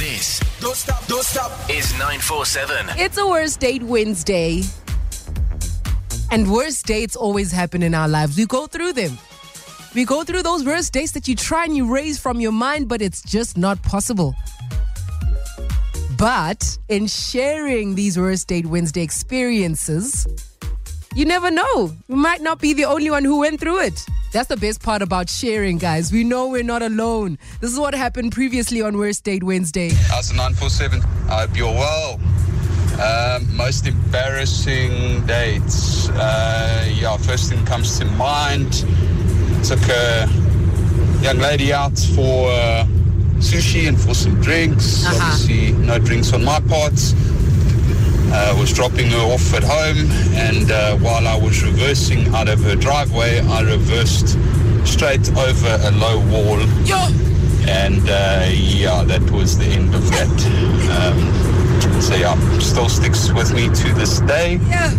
This don't stop, don't stop is 947. It's a worst date Wednesday. And worst dates always happen in our lives. We go through them. We go through those worst dates that you try and you raise from your mind, but it's just not possible. But in sharing these worst date Wednesday experiences, you never know. You might not be the only one who went through it. That's the best part about sharing, guys. We know we're not alone. This is what happened previously on Worst Date Wednesday. How's 947? I hope you're well. Um, most embarrassing dates. Uh, yeah, first thing comes to mind. Took a young lady out for uh, sushi and for some drinks. Uh-huh. Obviously, no drinks on my part. Uh, was dropping her off at home, and uh, while I was reversing out of her driveway, I reversed straight over a low wall and uh, yeah, that was the end of that. Um, so yeah, still sticks with me to this day. Yeah.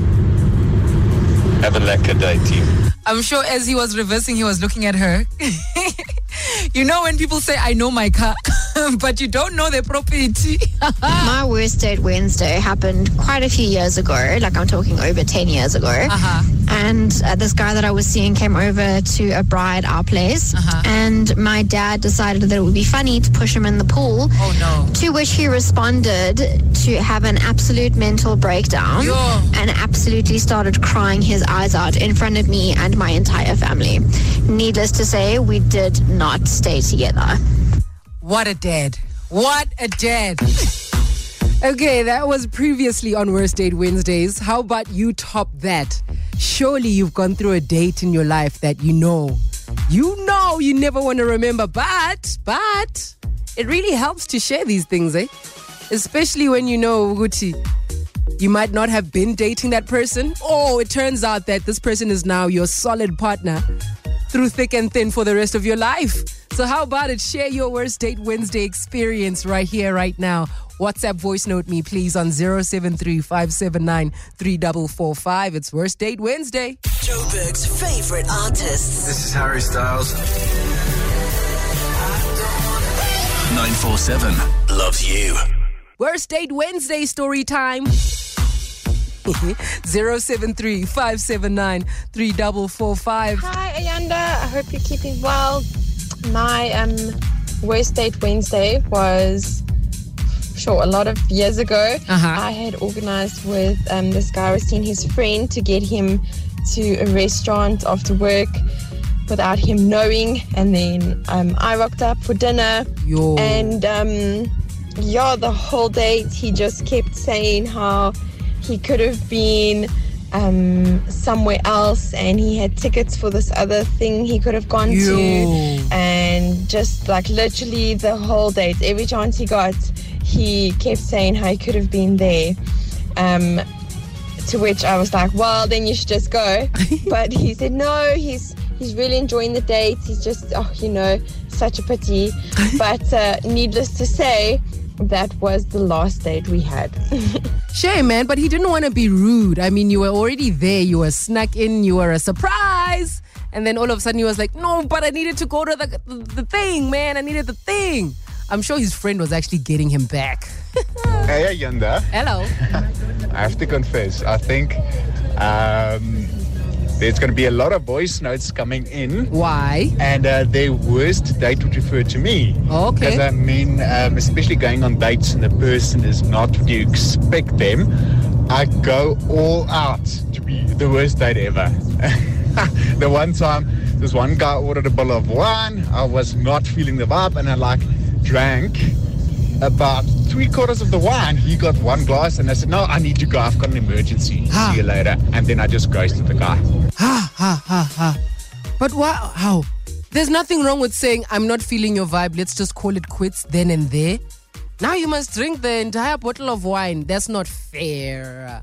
Have a lekker day, team. I'm sure as he was reversing, he was looking at her. you know when people say, I know my car, but you don't know their property. My worst date Wednesday happened quite a few years ago, like I'm talking over 10 years ago. Uh-huh. And uh, this guy that I was seeing came over to a braai, our place. Uh-huh. And my dad decided that it would be funny to push him in the pool. oh no. To which he responded to have an absolute mental breakdown Yo. and absolutely started crying his eyes out in front of me and my entire family. Needless to say, we did not stay together. What a dad. What a dad. okay, that was previously on Worst Date Wednesdays. How about you top that? Surely you've gone through a date in your life that you know. You know you never want to remember, but, but, it really helps to share these things, eh? Especially when you know, Gucci, you might not have been dating that person. Oh, it turns out that this person is now your solid partner through thick and thin for the rest of your life. So, how about it? Share your worst date Wednesday experience right here, right now. WhatsApp voice note me, please, on 073 579 3445. It's Worst Date Wednesday. Joburg's favorite artists. This is Harry Styles. 947 loves you. Worst Date Wednesday story time. 073 579 3445. Hi, Ayanda. I hope you're keeping well. My um, worst date Wednesday was, sure, a lot of years ago. Uh-huh. I had organized with um, this guy, I was seeing his friend, to get him to a restaurant after work without him knowing. And then um, I rocked up for dinner. Yo. And um, yeah, the whole date he just kept saying how he could have been um, somewhere else and he had tickets for this other thing he could have gone Yo. to. And just like literally the whole date, every chance he got, he kept saying how he could have been there. Um, to which I was like, well, then you should just go. but he said, no, he's he's really enjoying the date. He's just, oh, you know, such a pity. but uh, needless to say, that was the last date we had. Shame, man, but he didn't want to be rude. I mean, you were already there. You were snuck in. You were a surprise. And then all of a sudden he was like, no, but I needed to go to the, the thing, man. I needed the thing. I'm sure his friend was actually getting him back. Hey, Ayanda. Hello. I have to confess, I think um, there's going to be a lot of voice notes coming in. Why? And uh, their worst date would refer to me. Okay. Because I mean, um, especially going on dates and the person is not what you expect them, I go all out to be the worst date ever. the one time, this one guy ordered a bottle of wine. I was not feeling the vibe, and I like drank about three quarters of the wine. He got one glass, and I said, "No, I need to go. I've got an emergency. Ah. See you later." And then I just ghosted the guy. Ha, ha, ha, ha. But why? How? There's nothing wrong with saying, I'm not feeling your vibe. Let's just call it quits then and there. Now you must drink the entire bottle of wine. That's not fair.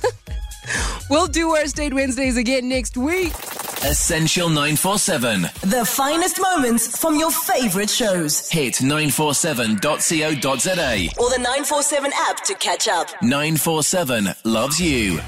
we'll do Worst Date Wednesdays again next week. Essential 947. The finest moments from your favorite shows. Hit 947.co.za. Or the 947 app to catch up. 947 loves you.